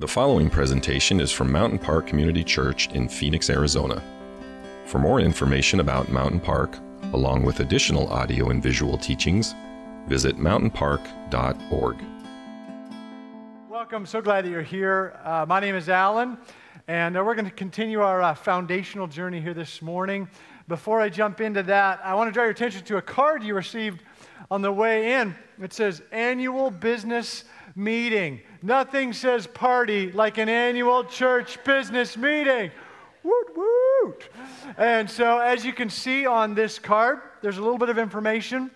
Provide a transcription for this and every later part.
The following presentation is from Mountain Park Community Church in Phoenix, Arizona. For more information about Mountain Park, along with additional audio and visual teachings, visit mountainpark.org. Welcome. So glad that you're here. Uh, my name is Alan, and uh, we're going to continue our uh, foundational journey here this morning. Before I jump into that, I want to draw your attention to a card you received on the way in. It says Annual Business Meeting. Nothing says party like an annual church business meeting. Woot, woot. And so, as you can see on this card, there's a little bit of information.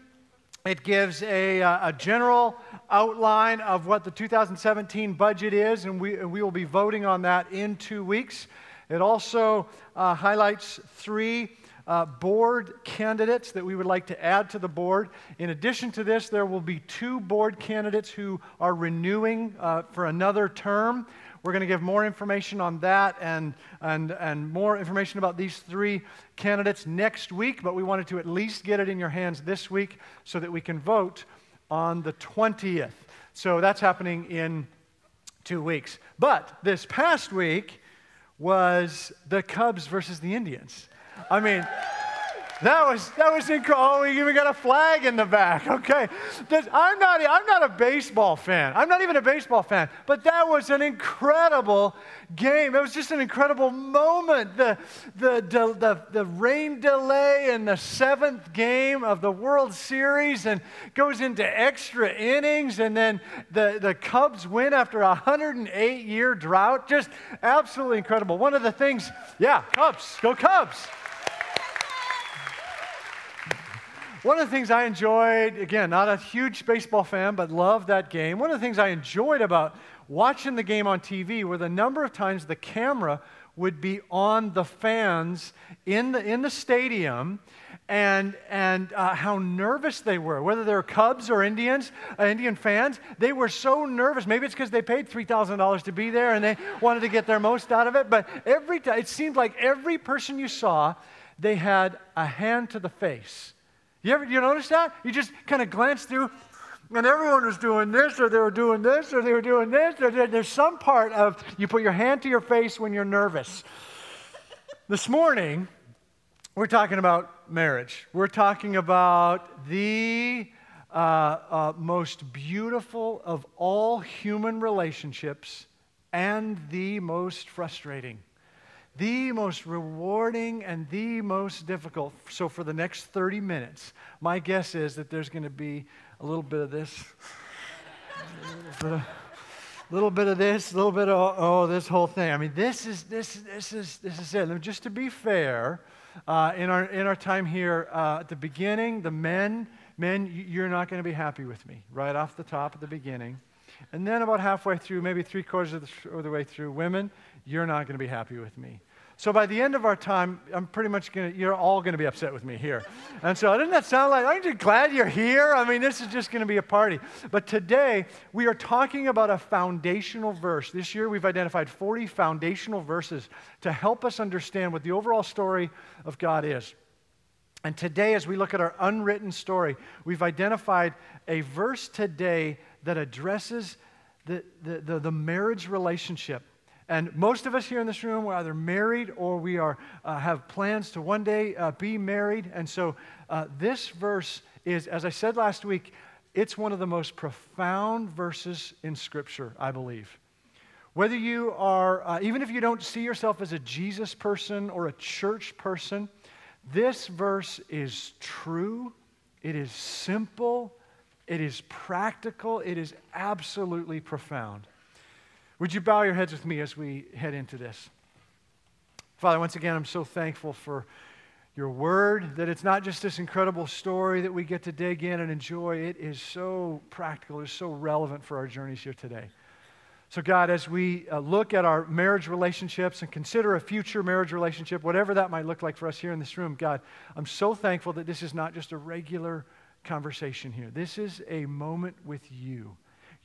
It gives a, uh, a general outline of what the 2017 budget is, and we, we will be voting on that in two weeks. It also uh, highlights three uh, board candidates that we would like to add to the board. In addition to this, there will be two board candidates who are renewing uh, for another term. We're going to give more information on that and, and, and more information about these three candidates next week, but we wanted to at least get it in your hands this week so that we can vote on the 20th. So that's happening in two weeks. But this past week was the Cubs versus the Indians. I mean, that was that was incredible. Oh, we even got a flag in the back. Okay, I'm not I'm not a baseball fan. I'm not even a baseball fan. But that was an incredible game. It was just an incredible moment. The the the the, the rain delay in the seventh game of the World Series and goes into extra innings, and then the the Cubs win after a 108 year drought. Just absolutely incredible. One of the things, yeah, Cubs, go Cubs. One of the things I enjoyed, again, not a huge baseball fan, but loved that game. One of the things I enjoyed about watching the game on TV were the number of times the camera would be on the fans in the, in the stadium and, and uh, how nervous they were, whether they were Cubs or Indians, uh, Indian fans. They were so nervous. Maybe it's because they paid $3,000 to be there and they wanted to get their most out of it. But every time, it seemed like every person you saw, they had a hand to the face you ever you notice that? You just kind of glance through, and everyone was doing this, or they were doing this, or they were doing this, or there's some part of you put your hand to your face when you're nervous. this morning, we're talking about marriage. We're talking about the uh, uh, most beautiful of all human relationships and the most frustrating the most rewarding and the most difficult. So, for the next 30 minutes, my guess is that there's going to be a little bit of this, a little bit of this, a little bit of oh, this whole thing. I mean, this is this this is this is it. And just to be fair, uh, in our in our time here uh, at the beginning, the men, men, you're not going to be happy with me right off the top at the beginning. And then about halfway through, maybe three quarters of the, the way through, women, you're not going to be happy with me. So by the end of our time, I'm pretty much going to, you're all going to be upset with me here. And so doesn't that sound like, aren't you glad you're here? I mean, this is just going to be a party. But today, we are talking about a foundational verse. This year, we've identified 40 foundational verses to help us understand what the overall story of God is. And today, as we look at our unwritten story, we've identified a verse today that addresses the, the, the, the marriage relationship and most of us here in this room, we're either married or we are, uh, have plans to one day uh, be married. And so uh, this verse is, as I said last week, it's one of the most profound verses in Scripture, I believe. Whether you are, uh, even if you don't see yourself as a Jesus person or a church person, this verse is true, it is simple, it is practical, it is absolutely profound. Would you bow your heads with me as we head into this? Father, once again, I'm so thankful for your word, that it's not just this incredible story that we get to dig in and enjoy. It is so practical, it's so relevant for our journeys here today. So, God, as we uh, look at our marriage relationships and consider a future marriage relationship, whatever that might look like for us here in this room, God, I'm so thankful that this is not just a regular conversation here. This is a moment with you.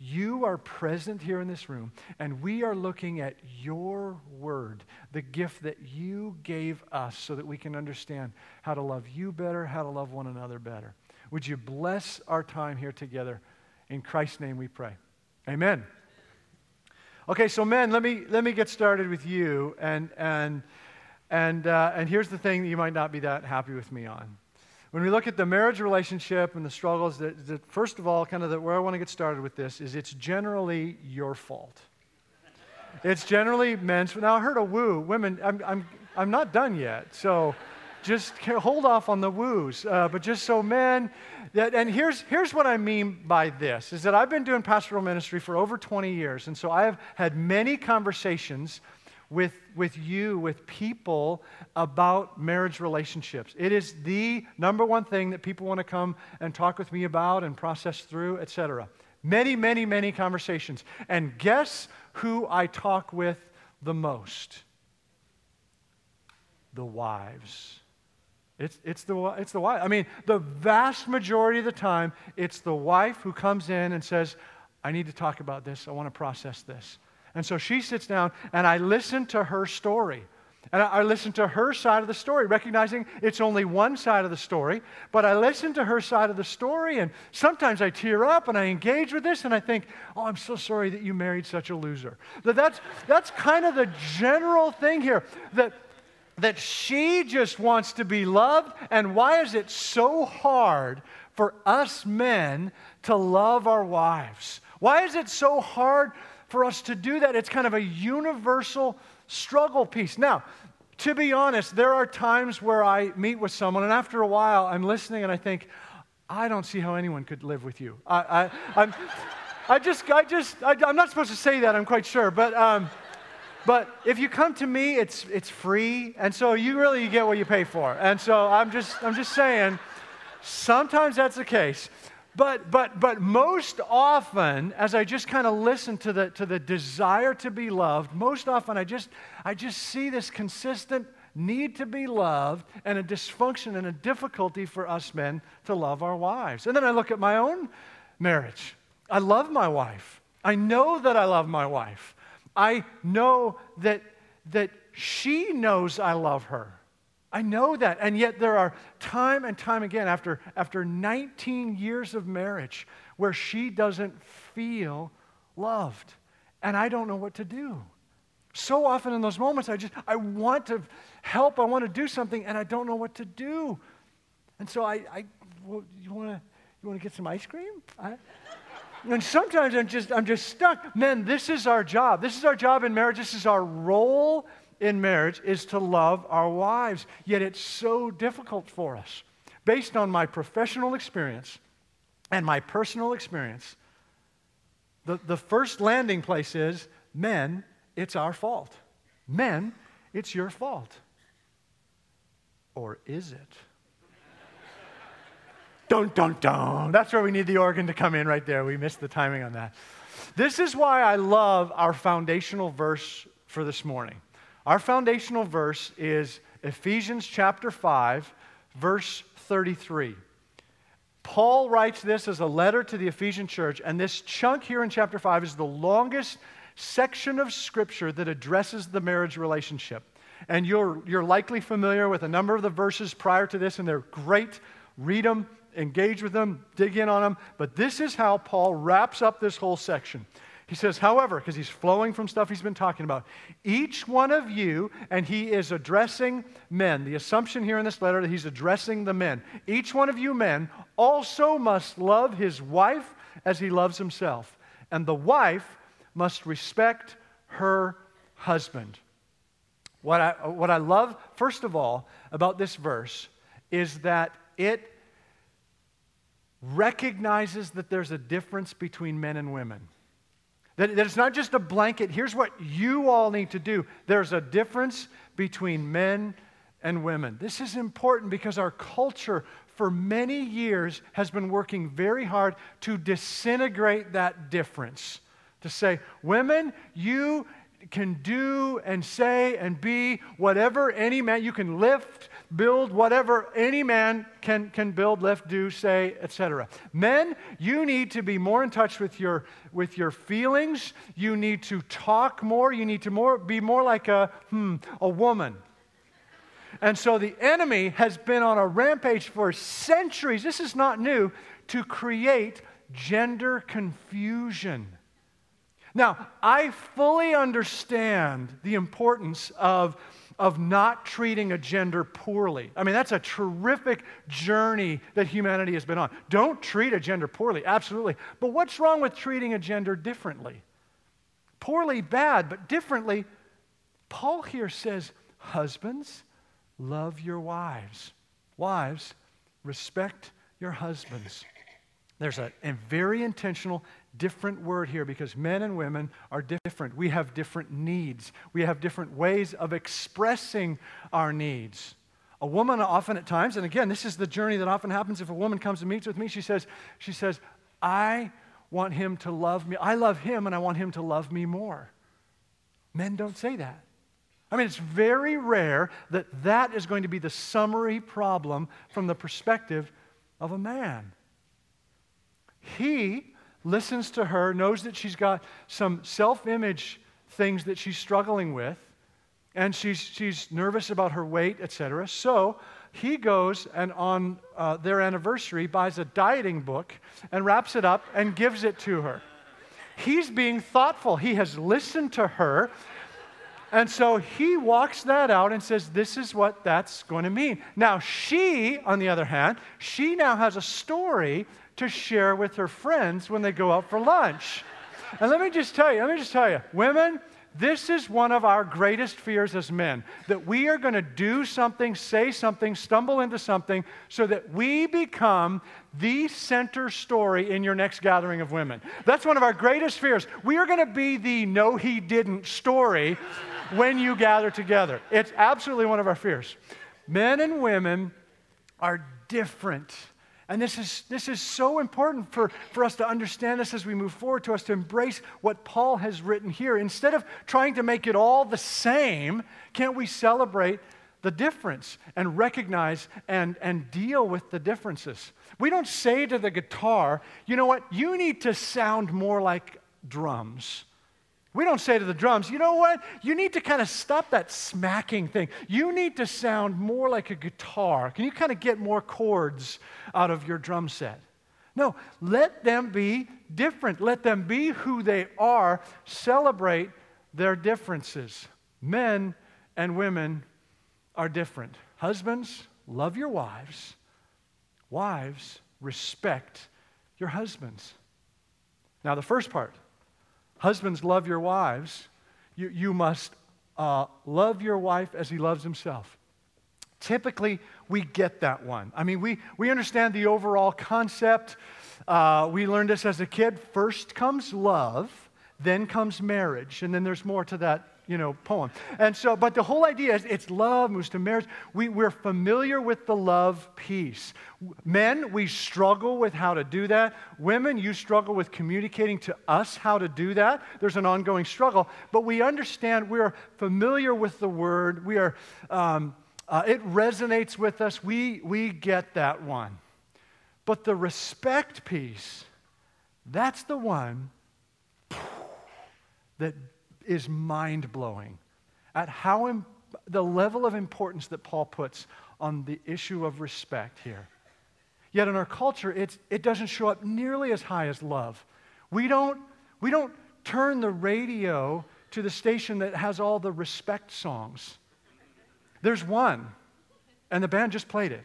You are present here in this room, and we are looking at your word, the gift that you gave us so that we can understand how to love you better, how to love one another better. Would you bless our time here together? In Christ's name we pray. Amen. Okay, so men, let me, let me get started with you. And, and, and, uh, and here's the thing that you might not be that happy with me on. When we look at the marriage relationship and the struggles, that, that first of all, kind of the, where I want to get started with this is it's generally your fault. It's generally men's. Now, I heard a woo. Women, I'm, I'm, I'm not done yet. So just hold off on the woos. Uh, but just so men, that, and here's, here's what I mean by this is that I've been doing pastoral ministry for over 20 years. And so I have had many conversations with, with you, with people about marriage relationships. It is the number one thing that people want to come and talk with me about and process through, etc. Many, many, many conversations. And guess who I talk with the most? The wives. It's, it's, the, it's the wife. I mean, the vast majority of the time, it's the wife who comes in and says, I need to talk about this. I want to process this. And so she sits down, and I listen to her story. And I, listen to her side of the story, recognizing it's only one side of the story, but I listen to her side of the story, and sometimes I tear up and I engage with this, and I think, oh, I'm so sorry that you married such a loser. That that's, that's kind of the general thing here. That that she just wants to be loved. And why is it so hard for us men to love our wives? Why is it so hard for us to do that? It's kind of a universal struggle piece. Now, to be honest, there are times where I meet with someone, and after a while, I'm listening and I think, I don't see how anyone could live with you. I, I, I'm, I just, I just, I, am not supposed to say that, I'm quite sure, but. Um, but if you come to me, it's, it's free. And so you really get what you pay for. And so I'm just, I'm just saying, sometimes that's the case. But, but, but most often, as I just kind of listen to the, to the desire to be loved, most often I just, I just see this consistent need to be loved and a dysfunction and a difficulty for us men to love our wives. And then I look at my own marriage. I love my wife. I know that I love my wife. I know that, that she knows I love her. I know that. And yet there are time and time again after, after 19 years of marriage where she doesn't feel loved. And I don't know what to do. So often in those moments, I just, I want to help, I want to do something, and I don't know what to do. And so I, I well, you want to, you want to get some ice cream? I, and sometimes I'm just, I'm just stuck. Men, this is our job. This is our job in marriage. This is our role in marriage is to love our wives. Yet it's so difficult for us. Based on my professional experience and my personal experience, the, the first landing place is men, it's our fault. Men, it's your fault. Or is it? Dun, dun, dun. That's where we need the organ to come in right there. We missed the timing on that. This is why I love our foundational verse for this morning. Our foundational verse is Ephesians chapter 5, verse 33. Paul writes this as a letter to the Ephesian church, and this chunk here in chapter 5 is the longest section of scripture that addresses the marriage relationship. And you're, you're likely familiar with a number of the verses prior to this, and they're great. Read them engage with them, dig in on them. But this is how Paul wraps up this whole section. He says, however, because he's flowing from stuff he's been talking about, each one of you, and he is addressing men. The assumption here in this letter that he's addressing the men. Each one of you men also must love his wife as he loves himself, and the wife must respect her husband. What I, what I love, first of all, about this verse is that it recognizes that there's a difference between men and women. That, that it's not just a blanket, here's what you all need to do. There's a difference between men and women. This is important because our culture for many years has been working very hard to disintegrate that difference. To say, women, you can do and say and be whatever any man, you can lift, build whatever any man can, can build, lift, do, say, etc. Men, you need to be more in touch with your, with your feelings. You need to talk more. You need to more, be more like a, hmm, a woman. And so the enemy has been on a rampage for centuries. This is not new to create gender confusion. Now, I fully understand the importance of, of not treating a gender poorly. I mean, that's a terrific journey that humanity has been on. Don't treat a gender poorly, absolutely. But what's wrong with treating a gender differently? Poorly, bad, but differently. Paul here says, Husbands, love your wives. Wives, respect your husbands. There's a, a very intentional different word here because men and women are different. We have different needs, we have different ways of expressing our needs. A woman often at times, and again, this is the journey that often happens if a woman comes and meets with me, she says, she says, I want him to love me. I love him and I want him to love me more. Men don't say that. I mean, it's very rare that that is going to be the summary problem from the perspective of a man. He listens to her, knows that she's got some self image things that she's struggling with, and she's, she's nervous about her weight, etc. So he goes and on uh, their anniversary buys a dieting book and wraps it up and gives it to her. He's being thoughtful. He has listened to her. And so he walks that out and says, This is what that's going to mean. Now, she, on the other hand, she now has a story to share with her friends when they go out for lunch. And let me just tell you, let me just tell you, women, this is one of our greatest fears as men that we are going to do something, say something, stumble into something so that we become the center story in your next gathering of women. That's one of our greatest fears. We are going to be the no, he didn't story when you gather together. It's absolutely one of our fears. Men and women are different. And this is, this is so important for, for us to understand this as we move forward, to us to embrace what Paul has written here. Instead of trying to make it all the same, can't we celebrate the difference and recognize and, and deal with the differences? We don't say to the guitar, you know what, you need to sound more like drums. We don't say to the drums, you know what? You need to kind of stop that smacking thing. You need to sound more like a guitar. Can you kind of get more chords out of your drum set? No, let them be different. Let them be who they are. Celebrate their differences. Men and women are different. Husbands, love your wives. Wives, respect your husbands. Now, the first part Husbands, love your wives. You, you must uh, love your wife as he loves himself. Typically, we get that one. I mean, we, we understand the overall concept. Uh, we learned this as a kid. First comes love, then comes marriage, and then there's more to that you know, poem. And so, but the whole idea is it's love moves to marriage. We, we're familiar with the love piece. Men, we struggle with how to do that. Women, you struggle with communicating to us how to do that. There's an ongoing struggle, but we understand we're familiar with the word. We are, um, uh, it resonates with us. We, we get that one. But the respect piece, that's the one that is mind blowing at how Im- the level of importance that Paul puts on the issue of respect here. Yet in our culture, it's, it doesn't show up nearly as high as love. We don't, we don't turn the radio to the station that has all the respect songs. There's one, and the band just played it.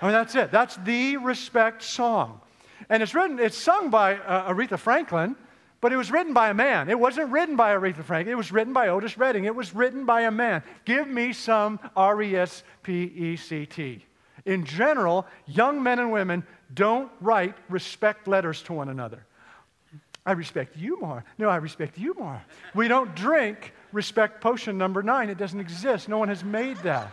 I mean, that's it. That's the respect song. And it's written, it's sung by uh, Aretha Franklin, but it was written by a man. It wasn't written by Aretha Franklin. It was written by Otis Redding. It was written by a man. Give me some R E S P E C T. In general, young men and women don't write respect letters to one another. I respect you more. No, I respect you more. We don't drink respect potion number nine. It doesn't exist. No one has made that.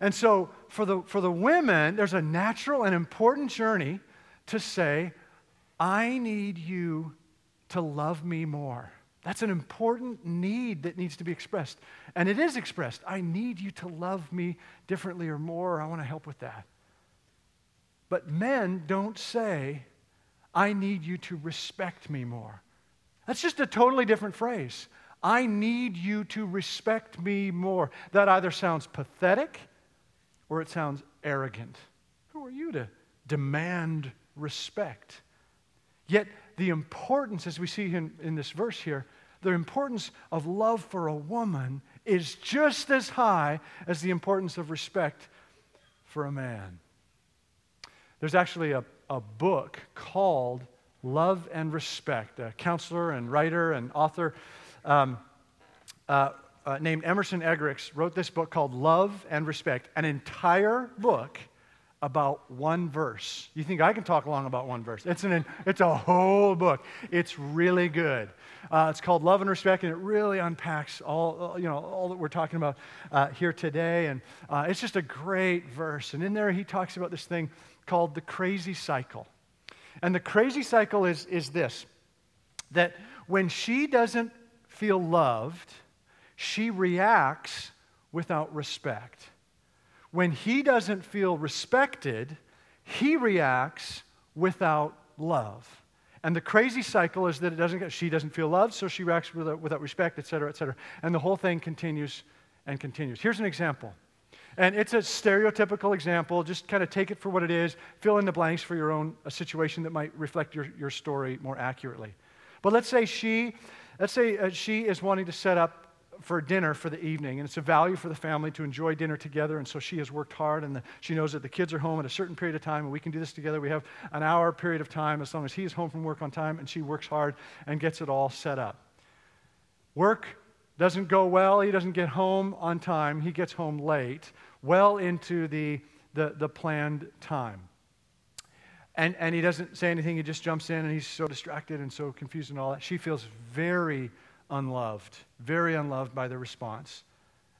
And so, for the, for the women, there's a natural and important journey to say, I need you to love me more. That's an important need that needs to be expressed. And it is expressed. I need you to love me differently or more, I want to help with that. But men don't say, I need you to respect me more. That's just a totally different phrase. I need you to respect me more. That either sounds pathetic or it sounds arrogant. Who are you to demand respect? Yet the importance, as we see in, in this verse here, the importance of love for a woman is just as high as the importance of respect for a man. There's actually a, a book called Love and Respect. A counselor and writer and author um, uh, uh, named Emerson Eggerichs wrote this book called Love and Respect, an entire book about one verse. You think I can talk long about one verse? It's, an, it's a whole book. It's really good. Uh, it's called Love and Respect, and it really unpacks all, you know, all that we're talking about uh, here today. And uh, it's just a great verse. And in there, he talks about this thing called the crazy cycle. And the crazy cycle is, is this that when she doesn't feel loved, she reacts without respect. When he doesn't feel respected, he reacts without love. And the crazy cycle is that it doesn't get, she doesn't feel loved, so she reacts without, without respect, et cetera, et cetera. And the whole thing continues and continues. Here's an example. And it's a stereotypical example. Just kind of take it for what it is. Fill in the blanks for your own a situation that might reflect your, your story more accurately. But let's say she, let's say uh, she is wanting to set up for dinner for the evening, and it's a value for the family to enjoy dinner together. And so she has worked hard, and the, she knows that the kids are home at a certain period of time, and we can do this together. We have an hour period of time as long as he's home from work on time, and she works hard and gets it all set up. Work doesn't go well. He doesn't get home on time. He gets home late, well into the, the, the planned time. And, and he doesn't say anything. He just jumps in and he's so distracted and so confused and all that. She feels very unloved, very unloved by the response.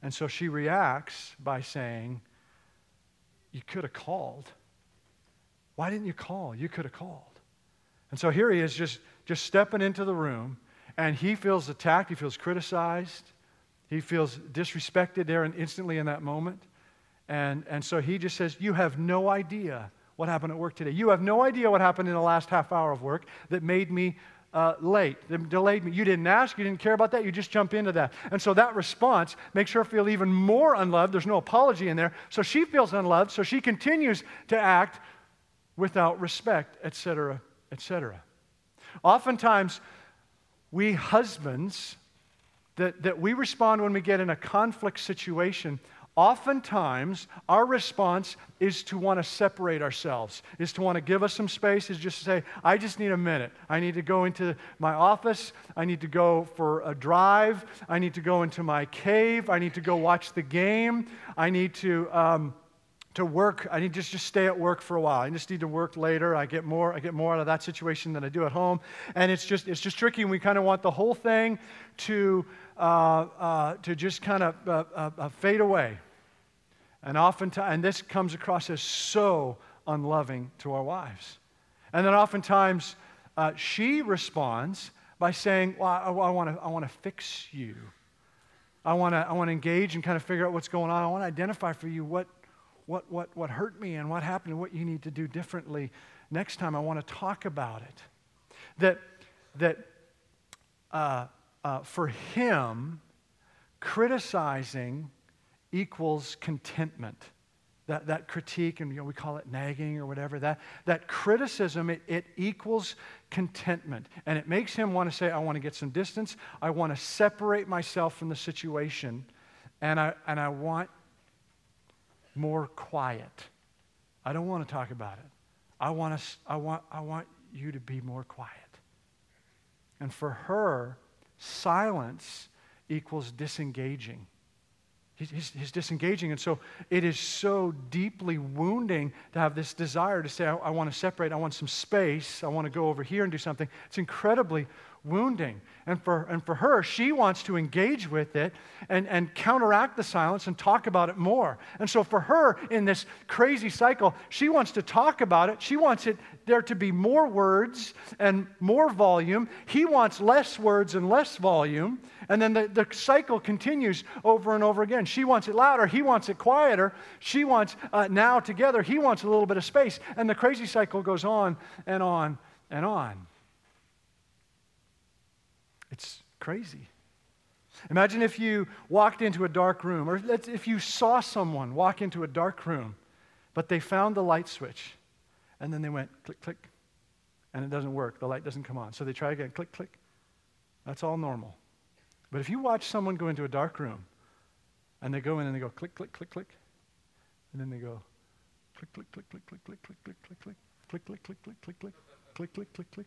And so she reacts by saying, You could have called. Why didn't you call? You could have called. And so here he is just, just stepping into the room and he feels attacked, he feels criticized, he feels disrespected there and instantly in that moment. And, and so he just says, You have no idea what happened at work today. You have no idea what happened in the last half hour of work that made me uh, late, that delayed me. You didn't ask, you didn't care about that, you just jump into that. And so that response makes her feel even more unloved. There's no apology in there. So she feels unloved, so she continues to act without respect, etc., etc. Oftentimes, we husbands, that, that we respond when we get in a conflict situation, oftentimes our response is to want to separate ourselves, is to want to give us some space, is just to say, I just need a minute. I need to go into my office. I need to go for a drive. I need to go into my cave. I need to go watch the game. I need to. Um, to work. I need to just, just stay at work for a while. I just need to work later. I get more, I get more out of that situation than I do at home. And it's just, it's just tricky. And we kind of want the whole thing to, uh, uh, to just kind of uh, uh, uh, fade away. And oftentimes, and this comes across as so unloving to our wives. And then oftentimes, uh, she responds by saying, Well, I, I want to fix you. I want to I wanna engage and kind of figure out what's going on. I want to identify for you what, what, what, what hurt me and what happened and what you need to do differently next time. I want to talk about it. That, that uh, uh, for him, criticizing equals contentment. That, that critique, and you know, we call it nagging or whatever, that, that criticism, it, it equals contentment. And it makes him want to say, I want to get some distance. I want to separate myself from the situation. And I, and I want more quiet. I don't want to talk about it. I want, to, I, want, I want you to be more quiet. And for her, silence equals disengaging. He's, he's, disengaging. And so it is so deeply wounding to have this desire to say, I, I want to separate, I want some space, I want to go over here and do something. It's incredibly wounding. And for, and for her, she wants to engage with it and, and counteract the silence and talk about it more. And so for her, in this crazy cycle, she wants to talk about it. She wants it there to be more words and more volume. He wants less words and less volume. And then the, the cycle continues over and over again. She wants it louder. He wants it quieter. She wants uh, now together. He wants a little bit of space. And the crazy cycle goes on and on and on. It's crazy. Imagine if you walked into a dark room, or if you saw someone walk into a dark room, but they found the light switch, and then they went click, click, and it doesn't work. The light doesn't come on. So they try again click, click. That's all normal. But if you watch someone go into a dark room and they go in and they go click, click, click, click, and then they go click, click, click, click, click, click, click, click, click, click, click, click, click, click, click, click, click, click, click,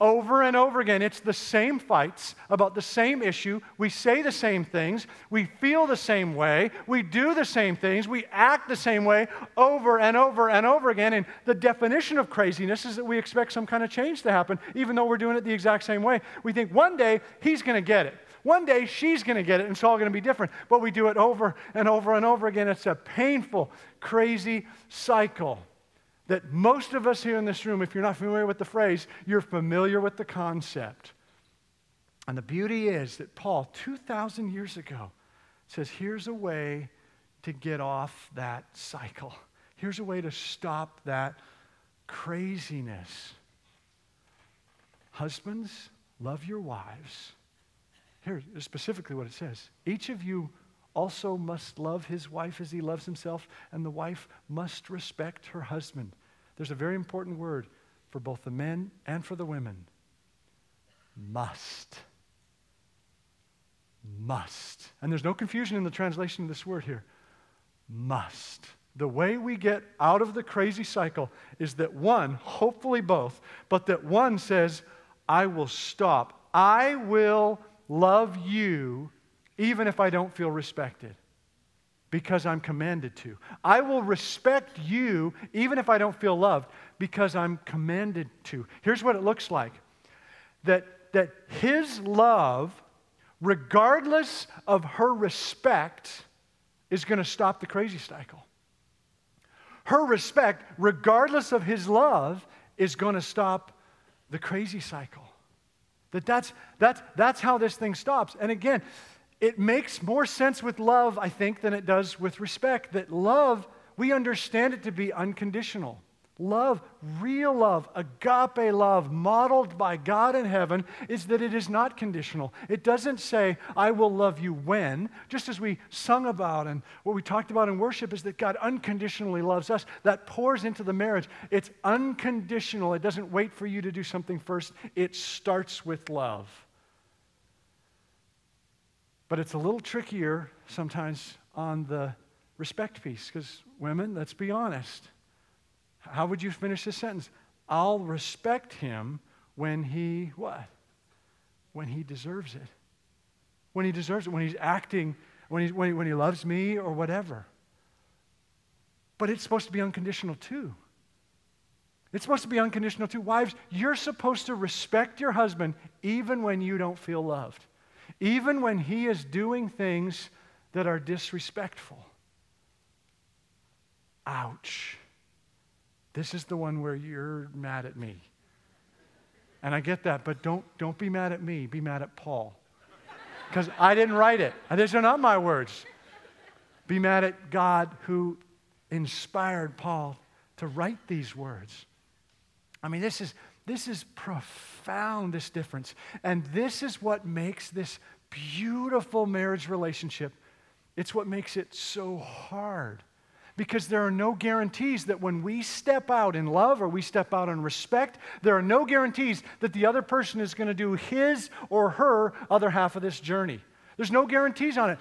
over and over again. It's the same fights about the same issue. We say the same things. We feel the same way. We do the same things. We act the same way over and over and over again. And the definition of craziness is that we expect some kind of change to happen, even though we're doing it the exact same way. We think one day he's going to get it. One day she's going to get it and it's all going to be different. But we do it over and over and over again. It's a painful, crazy cycle that most of us here in this room, if you're not familiar with the phrase, you're familiar with the concept. And the beauty is that Paul, 2,000 years ago, says here's a way to get off that cycle. Here's a way to stop that craziness. Husbands, love your wives. Here's specifically what it says. Each of you also must love his wife as he loves himself, and the wife must respect her husband. There's a very important word for both the men and for the women must. Must. And there's no confusion in the translation of this word here. Must. The way we get out of the crazy cycle is that one, hopefully both, but that one says, I will stop. I will love you even if I don't feel respected because I'm commanded to. I will respect you even if I don't feel loved because I'm commanded to. Here's what it looks like that, that his love, regardless of her respect, is going to stop the crazy cycle. Her respect, regardless of his love, is going to stop the crazy cycle. That that's, that's, that's how this thing stops. And again, it makes more sense with love, I think, than it does with respect. That love, we understand it to be unconditional. Love, real love, agape love, modeled by God in heaven, is that it is not conditional. It doesn't say, I will love you when, just as we sung about and what we talked about in worship is that God unconditionally loves us. That pours into the marriage. It's unconditional. It doesn't wait for you to do something first, it starts with love. But it's a little trickier sometimes on the respect piece because, women, let's be honest. How would you finish this sentence? I'll respect him when he what? When he deserves it. When he deserves it, when he's acting, when he, when he, when he loves me or whatever. But it's supposed to be unconditional too. It's supposed to be unconditional too. Wives, you're supposed to respect your husband even when you don't feel loved even when he is doing things that are disrespectful. Ouch. This is the one where you're mad at me. And I get that, but don't, don't be mad at me. Be mad at Paul. Because I didn't write it. These are not my words. Be mad at God who inspired Paul to write these words. I mean, this is, this is profound, this difference. And this is what makes this beautiful marriage relationship, it's what makes it so hard. Because there are no guarantees that when we step out in love or we step out in respect, there are no guarantees that the other person is going to do his or her other half of this journey. There's no guarantees on it.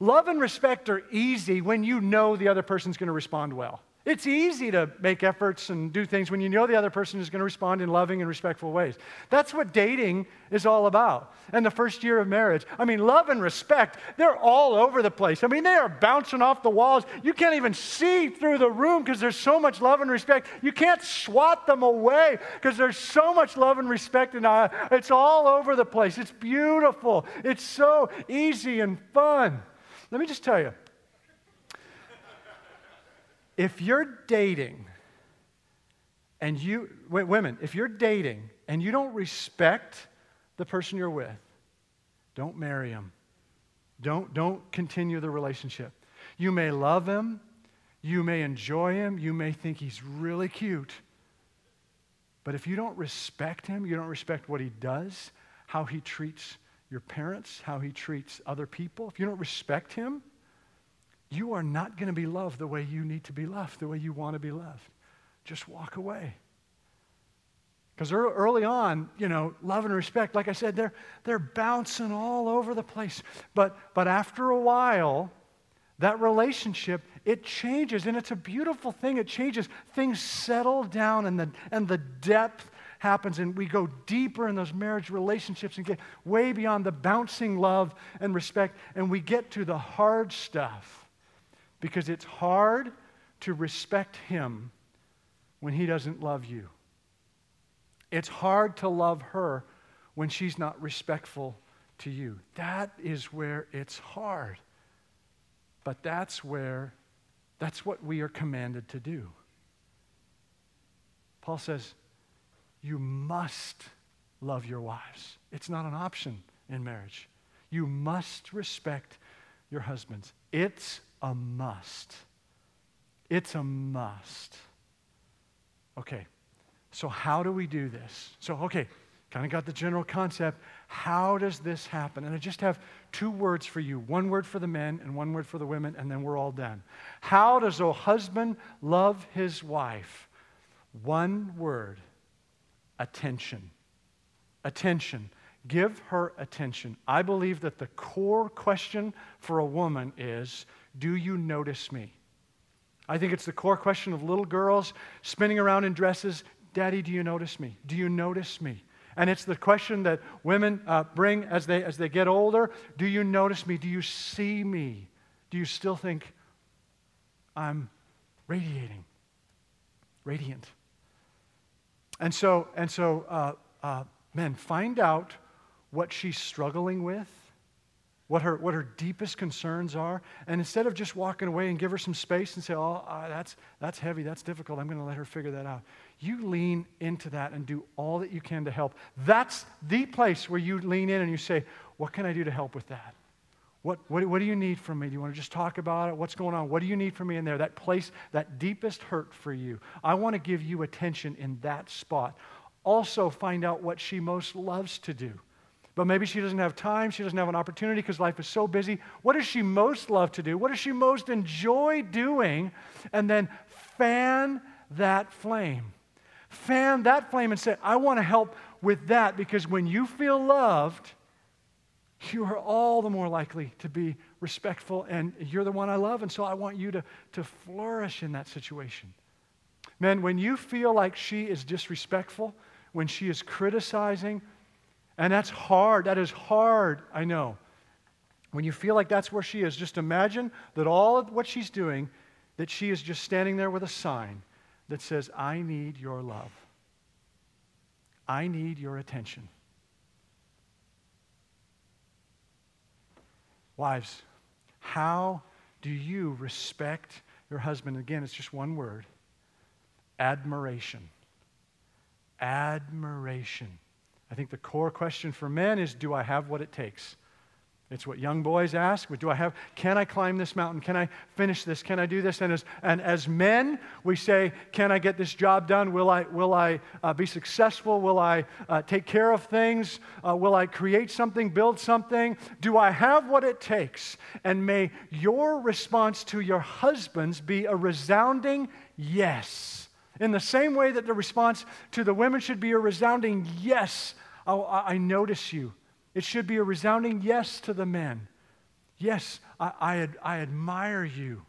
Love and respect are easy when you know the other person's going to respond well. It's easy to make efforts and do things when you know the other person is going to respond in loving and respectful ways. That's what dating is all about. And the first year of marriage. I mean, love and respect, they're all over the place. I mean, they are bouncing off the walls. You can't even see through the room because there's so much love and respect. You can't swat them away because there's so much love and respect. And uh, it's all over the place. It's beautiful. It's so easy and fun. Let me just tell you if you're dating and you, women, if you're dating and you don't respect the person you're with, don't marry him. Don't, don't continue the relationship. You may love him, You may enjoy him, you may think he's really cute. But if you don't respect him, you don't respect what he does, how he treats your parents, how he treats other people, if you don't respect him, you are not going to be loved the way you need to be loved, the way you want to be loved. Just walk away. Because early on, you know, love and respect, like I said, they're, they're bouncing all over the place. But, but after a while, that relationship, it changes, and it's a beautiful thing. It changes. Things settle down, and the, and the depth happens, and we go deeper in those marriage relationships and get way beyond the bouncing love and respect, and we get to the hard stuff. Because it's hard to respect Him when He doesn't love you. It's hard to love her when she's not respectful to you. That is where it's hard. But that's where, that's what we are commanded to do. Paul says, you must love your wives. It's not an option in marriage. You must respect your husbands. It's a must. It's a must. Okay. So, how do we do this? So, okay, kind of got the general concept. How does this happen? And I just have two words for you one word for the men and one word for the women, and then we're all done. How does a husband love his wife? One word attention. Attention. Give her attention. I believe that the core question for a woman is Do you notice me? I think it's the core question of little girls spinning around in dresses Daddy, do you notice me? Do you notice me? And it's the question that women uh, bring as they, as they get older Do you notice me? Do you see me? Do you still think I'm radiating? Radiant. And so, and so uh, uh, men, find out what she's struggling with what her, what her deepest concerns are. And instead of just walking away and give her some space and say, oh, uh, that's, that's heavy, that's difficult, I'm going to let her figure that out. You lean into that and do all that you can to help. That's the place where you lean in and you say, what can I do to help with that? What, what, what do you need from me? Do you want to just talk about it? What's going on? What do you need from me in there? That place, that deepest hurt for you. I want to give you attention in that spot. Also, find out what she most loves to do. But maybe she doesn't have time, she doesn't have an opportunity because life is so busy. What does she most love to do? What does she most enjoy doing? And then fan that flame. Fan that flame and say, I want to help with that because when you feel loved, you are all the more likely to be respectful and you're the one I love. And so I want you to, to flourish in that situation. Men, when you feel like she is disrespectful, when she is criticizing, and that's hard. That is hard, I know. When you feel like that's where she is, just imagine that all of what she's doing, that she is just standing there with a sign that says, I need your love. I need your attention. Wives, how do you respect your husband? Again, it's just one word admiration. Admiration. I think the core question for men is do I have what it takes? It's what young boys ask. Do I have, can I climb this mountain? Can I finish this? Can I do this? And as, and as men, we say, can I get this job done? Will I, will I uh, be successful? Will I uh, take care of things? Uh, will I create something, build something? Do I have what it takes? And may your response to your husbands be a resounding yes. In the same way that the response to the women should be a resounding yes, oh, I notice you. It should be a resounding yes to the men. Yes, I, I, I admire you.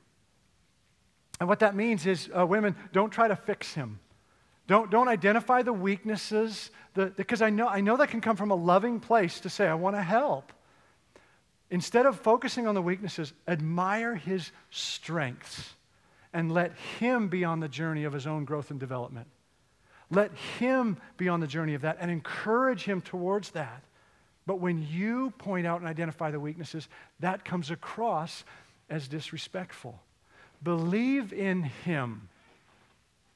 And what that means is, uh, women, don't try to fix him. Don't, don't identify the weaknesses, because I know, I know that can come from a loving place to say, I want to help. Instead of focusing on the weaknesses, admire his strengths and let Him be on the journey of His own growth and development. Let Him be on the journey of that and encourage Him towards that. But when you point out and identify the weaknesses, that comes across as disrespectful. Believe in Him,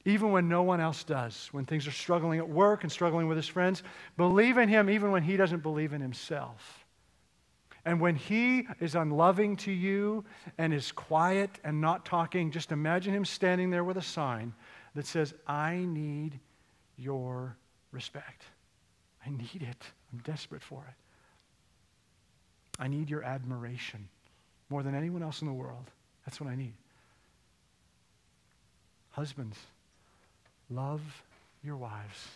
even when no one else does. When things are struggling at work and struggling with his friends, believe in Him even when He doesn't believe in Himself. And when he is unloving to you and is quiet and not talking, just imagine him standing there with a sign that says, I need your respect. I need it. I'm desperate for it. I need your admiration more than anyone else in the world. That's what I need. Husbands, love your wives.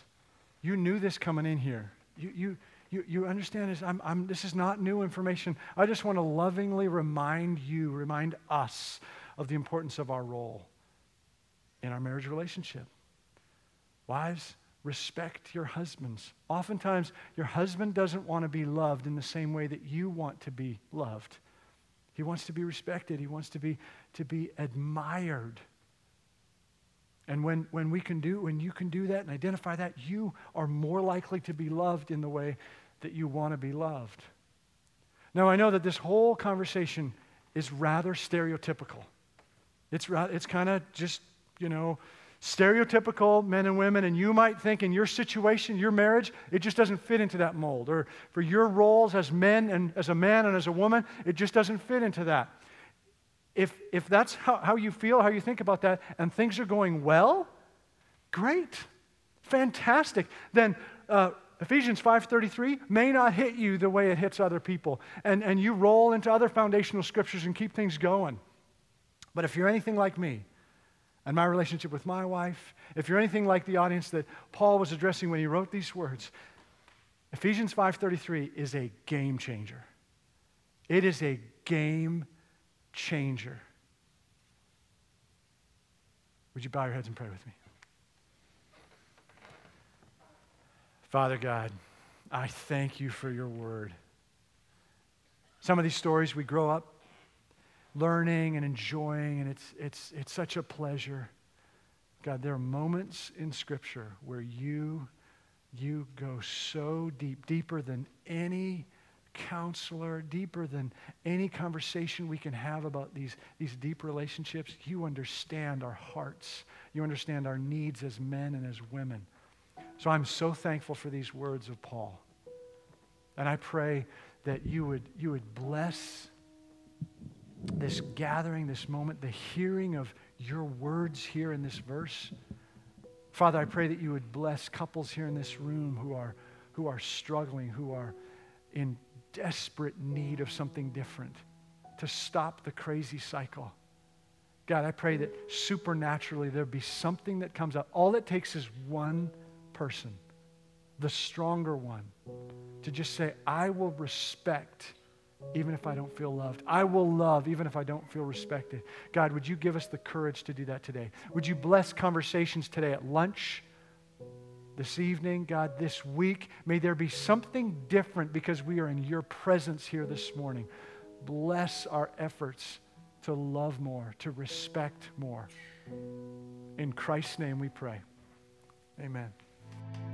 You knew this coming in here. You, you, you, you understand this? I'm, I'm, this is not new information. I just want to lovingly remind you, remind us of the importance of our role in our marriage relationship. Wives, respect your husbands. Oftentimes, your husband doesn't want to be loved in the same way that you want to be loved. He wants to be respected, he wants to be, to be admired. And when, when we can do, when you can do that and identify that, you are more likely to be loved in the way that you want to be loved. Now, I know that this whole conversation is rather stereotypical. It's, it's kind of just, you know, stereotypical men and women, and you might think in your situation, your marriage, it just doesn't fit into that mold. Or for your roles as men and as a man and as a woman, it just doesn't fit into that. If, if that's how, how you feel, how you think about that, and things are going well, great, fantastic. Then uh, Ephesians 5.33 may not hit you the way it hits other people. And, and you roll into other foundational scriptures and keep things going. But if you're anything like me, and my relationship with my wife, if you're anything like the audience that Paul was addressing when he wrote these words, Ephesians 5:33 is a game changer. It is a game changer. Would you bow your heads and pray with me? Father God, I thank you for your word. Some of these stories we grow up learning and enjoying, and it's, it's, it's such a pleasure. God, there are moments in Scripture where you, you go so deep, deeper than any counselor, deeper than any conversation we can have about these, these deep relationships. You understand our hearts. You understand our needs as men and as women. So I'm so thankful for these words of Paul. And I pray that you would, you would bless this gathering, this moment, the hearing of your words here in this verse. Father, I pray that you would bless couples here in this room who are, who are struggling, who are in desperate need of something different to stop the crazy cycle. God, I pray that supernaturally there be something that comes up. All it takes is one person, the stronger one, to just say, I will respect even if I don't feel loved. I will love even if I don't feel respected. God, would you give us the courage to do that today? Would you bless conversations today at lunch, this evening, God, this week? May there be something different because we are in your presence here this morning. Bless our efforts to love more, to respect more. In Christ's name we pray. Amen. Thank you.